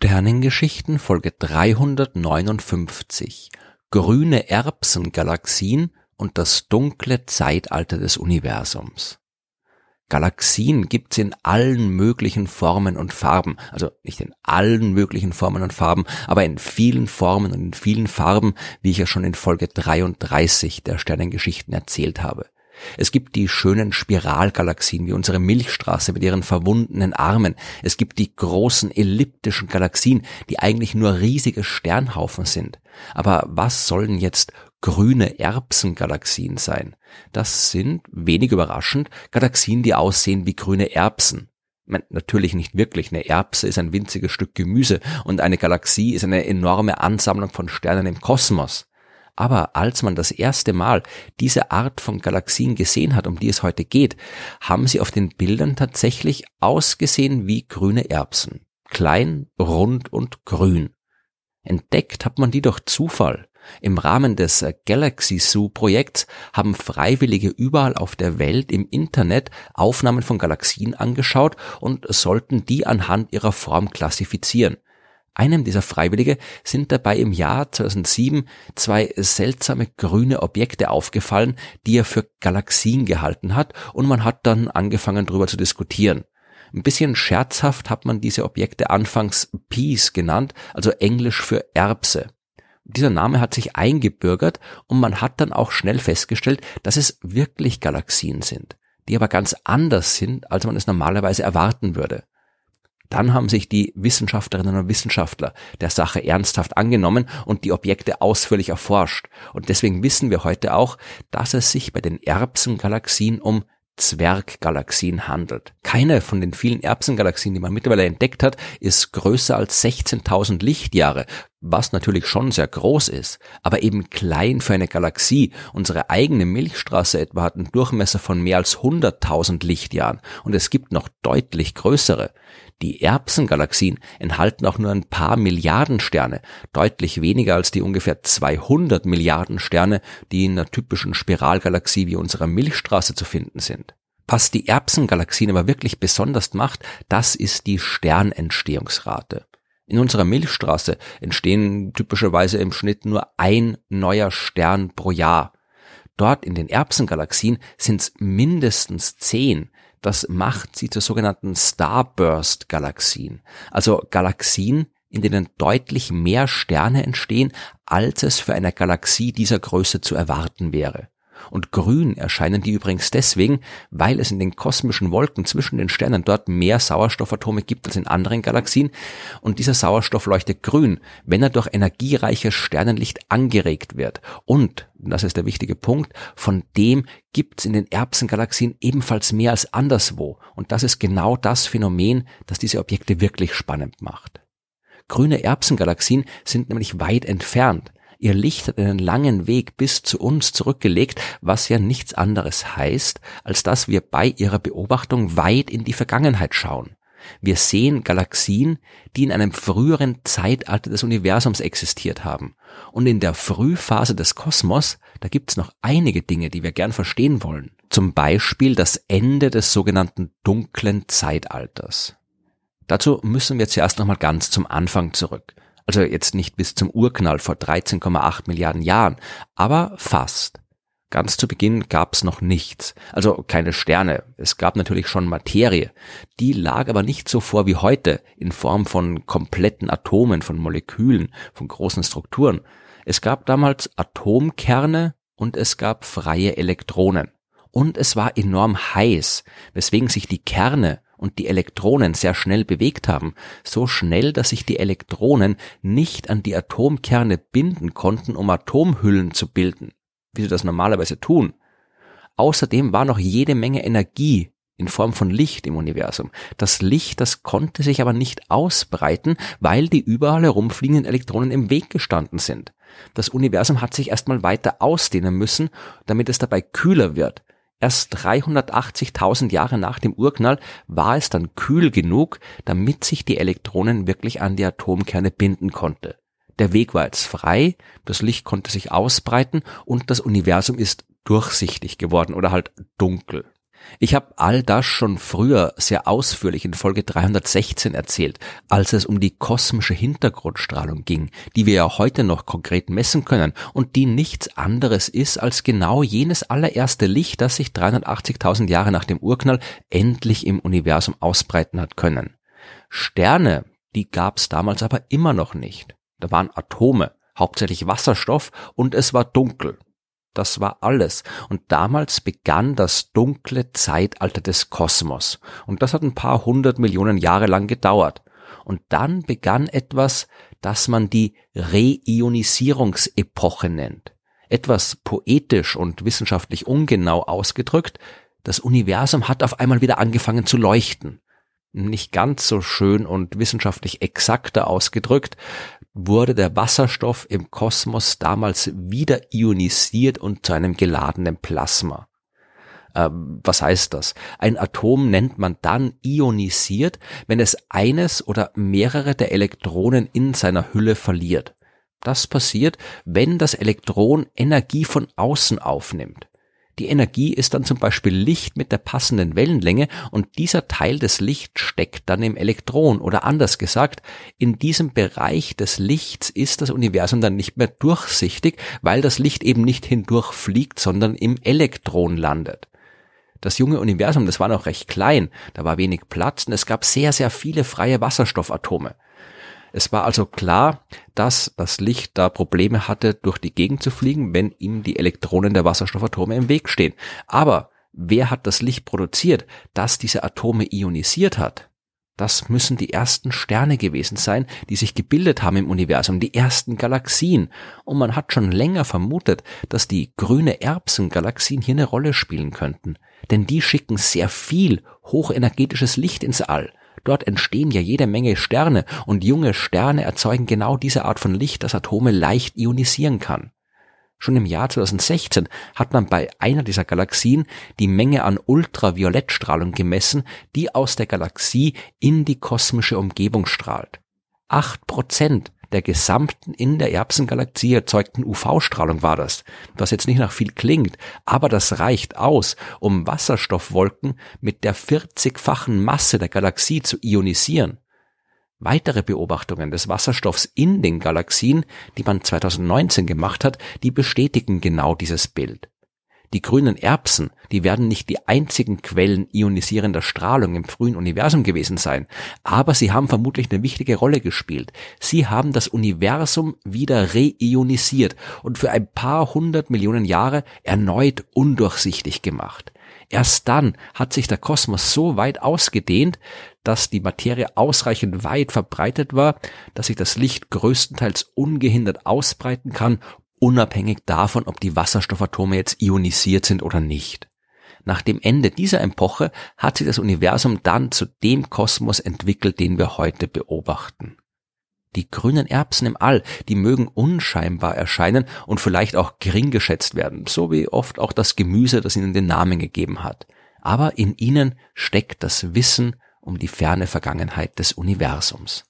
Sternengeschichten Folge 359 Grüne Erbsengalaxien und das dunkle Zeitalter des Universums. Galaxien gibt's in allen möglichen Formen und Farben, also nicht in allen möglichen Formen und Farben, aber in vielen Formen und in vielen Farben, wie ich ja schon in Folge 33 der Sternengeschichten erzählt habe. Es gibt die schönen Spiralgalaxien wie unsere Milchstraße mit ihren verwundenen Armen. Es gibt die großen elliptischen Galaxien, die eigentlich nur riesige Sternhaufen sind. Aber was sollen jetzt grüne Erbsengalaxien sein? Das sind, wenig überraschend, Galaxien, die aussehen wie grüne Erbsen. Natürlich nicht wirklich. Eine Erbse ist ein winziges Stück Gemüse und eine Galaxie ist eine enorme Ansammlung von Sternen im Kosmos. Aber als man das erste Mal diese Art von Galaxien gesehen hat, um die es heute geht, haben sie auf den Bildern tatsächlich ausgesehen wie grüne Erbsen. Klein, rund und grün. Entdeckt hat man die durch Zufall. Im Rahmen des Galaxy Zoo Projekts haben Freiwillige überall auf der Welt im Internet Aufnahmen von Galaxien angeschaut und sollten die anhand ihrer Form klassifizieren. Einem dieser Freiwillige sind dabei im Jahr 2007 zwei seltsame grüne Objekte aufgefallen, die er für Galaxien gehalten hat und man hat dann angefangen darüber zu diskutieren. Ein bisschen scherzhaft hat man diese Objekte anfangs Peas genannt, also Englisch für Erbse. Dieser Name hat sich eingebürgert und man hat dann auch schnell festgestellt, dass es wirklich Galaxien sind, die aber ganz anders sind, als man es normalerweise erwarten würde. Dann haben sich die Wissenschaftlerinnen und Wissenschaftler der Sache ernsthaft angenommen und die Objekte ausführlich erforscht. Und deswegen wissen wir heute auch, dass es sich bei den Erbsengalaxien um Zwerggalaxien handelt. Keine von den vielen Erbsengalaxien, die man mittlerweile entdeckt hat, ist größer als 16.000 Lichtjahre, was natürlich schon sehr groß ist, aber eben klein für eine Galaxie. Unsere eigene Milchstraße etwa hat einen Durchmesser von mehr als 100.000 Lichtjahren und es gibt noch deutlich größere. Die Erbsengalaxien enthalten auch nur ein paar Milliarden Sterne, deutlich weniger als die ungefähr 200 Milliarden Sterne, die in einer typischen Spiralgalaxie wie unserer Milchstraße zu finden sind. Was die Erbsengalaxien aber wirklich besonders macht, das ist die Sternentstehungsrate. In unserer Milchstraße entstehen typischerweise im Schnitt nur ein neuer Stern pro Jahr. Dort in den Erbsengalaxien sind es mindestens zehn. Das macht sie zu sogenannten Starburst-Galaxien. Also Galaxien, in denen deutlich mehr Sterne entstehen, als es für eine Galaxie dieser Größe zu erwarten wäre. Und grün erscheinen die übrigens deswegen, weil es in den kosmischen Wolken zwischen den Sternen dort mehr Sauerstoffatome gibt als in anderen Galaxien. Und dieser Sauerstoff leuchtet grün, wenn er durch energiereiches Sternenlicht angeregt wird. Und, das ist der wichtige Punkt, von dem gibt es in den Erbsengalaxien ebenfalls mehr als anderswo. Und das ist genau das Phänomen, das diese Objekte wirklich spannend macht. Grüne Erbsengalaxien sind nämlich weit entfernt. Ihr Licht hat einen langen Weg bis zu uns zurückgelegt, was ja nichts anderes heißt, als dass wir bei ihrer Beobachtung weit in die Vergangenheit schauen. Wir sehen Galaxien, die in einem früheren Zeitalter des Universums existiert haben. Und in der Frühphase des Kosmos, da gibt's noch einige Dinge, die wir gern verstehen wollen. Zum Beispiel das Ende des sogenannten dunklen Zeitalters. Dazu müssen wir zuerst nochmal ganz zum Anfang zurück. Also jetzt nicht bis zum Urknall vor 13,8 Milliarden Jahren, aber fast. Ganz zu Beginn gab es noch nichts, also keine Sterne. Es gab natürlich schon Materie. Die lag aber nicht so vor wie heute in Form von kompletten Atomen, von Molekülen, von großen Strukturen. Es gab damals Atomkerne und es gab freie Elektronen. Und es war enorm heiß, weswegen sich die Kerne und die Elektronen sehr schnell bewegt haben, so schnell, dass sich die Elektronen nicht an die Atomkerne binden konnten, um Atomhüllen zu bilden, wie sie das normalerweise tun. Außerdem war noch jede Menge Energie in Form von Licht im Universum. Das Licht, das konnte sich aber nicht ausbreiten, weil die überall herumfliegenden Elektronen im Weg gestanden sind. Das Universum hat sich erstmal weiter ausdehnen müssen, damit es dabei kühler wird. Erst 380.000 Jahre nach dem Urknall war es dann kühl genug, damit sich die Elektronen wirklich an die Atomkerne binden konnte. Der Weg war jetzt frei, das Licht konnte sich ausbreiten und das Universum ist durchsichtig geworden oder halt dunkel. Ich habe all das schon früher sehr ausführlich in Folge 316 erzählt, als es um die kosmische Hintergrundstrahlung ging, die wir ja heute noch konkret messen können und die nichts anderes ist als genau jenes allererste Licht, das sich 380.000 Jahre nach dem Urknall endlich im Universum ausbreiten hat können. Sterne, die gab's damals aber immer noch nicht. Da waren Atome, hauptsächlich Wasserstoff und es war dunkel. Das war alles. Und damals begann das dunkle Zeitalter des Kosmos. Und das hat ein paar hundert Millionen Jahre lang gedauert. Und dann begann etwas, das man die Reionisierungsepoche nennt. Etwas poetisch und wissenschaftlich ungenau ausgedrückt, das Universum hat auf einmal wieder angefangen zu leuchten. Nicht ganz so schön und wissenschaftlich exakter ausgedrückt, wurde der Wasserstoff im Kosmos damals wieder ionisiert und zu einem geladenen Plasma. Ähm, was heißt das? Ein Atom nennt man dann ionisiert, wenn es eines oder mehrere der Elektronen in seiner Hülle verliert. Das passiert, wenn das Elektron Energie von außen aufnimmt. Die Energie ist dann zum Beispiel Licht mit der passenden Wellenlänge und dieser Teil des Lichts steckt dann im Elektron oder anders gesagt, in diesem Bereich des Lichts ist das Universum dann nicht mehr durchsichtig, weil das Licht eben nicht hindurchfliegt, sondern im Elektron landet. Das junge Universum, das war noch recht klein, da war wenig Platz und es gab sehr, sehr viele freie Wasserstoffatome. Es war also klar, dass das Licht da Probleme hatte, durch die Gegend zu fliegen, wenn ihm die Elektronen der Wasserstoffatome im Weg stehen. Aber wer hat das Licht produziert, das diese Atome ionisiert hat? Das müssen die ersten Sterne gewesen sein, die sich gebildet haben im Universum, die ersten Galaxien. Und man hat schon länger vermutet, dass die grüne Erbsengalaxien hier eine Rolle spielen könnten. Denn die schicken sehr viel hochenergetisches Licht ins All. Dort entstehen ja jede Menge Sterne und junge Sterne erzeugen genau diese Art von Licht, das Atome leicht ionisieren kann. Schon im Jahr 2016 hat man bei einer dieser Galaxien die Menge an Ultraviolettstrahlung gemessen, die aus der Galaxie in die kosmische Umgebung strahlt. Acht Prozent der gesamten in der Erbsengalaxie erzeugten UV-Strahlung war das, was jetzt nicht nach viel klingt, aber das reicht aus, um Wasserstoffwolken mit der 40-fachen Masse der Galaxie zu ionisieren. Weitere Beobachtungen des Wasserstoffs in den Galaxien, die man 2019 gemacht hat, die bestätigen genau dieses Bild. Die grünen Erbsen, die werden nicht die einzigen Quellen ionisierender Strahlung im frühen Universum gewesen sein, aber sie haben vermutlich eine wichtige Rolle gespielt. Sie haben das Universum wieder reionisiert und für ein paar hundert Millionen Jahre erneut undurchsichtig gemacht. Erst dann hat sich der Kosmos so weit ausgedehnt, dass die Materie ausreichend weit verbreitet war, dass sich das Licht größtenteils ungehindert ausbreiten kann, unabhängig davon, ob die Wasserstoffatome jetzt ionisiert sind oder nicht. Nach dem Ende dieser Epoche hat sich das Universum dann zu dem Kosmos entwickelt, den wir heute beobachten. Die grünen Erbsen im All, die mögen unscheinbar erscheinen und vielleicht auch gering geschätzt werden, so wie oft auch das Gemüse, das ihnen den Namen gegeben hat. Aber in ihnen steckt das Wissen um die ferne Vergangenheit des Universums.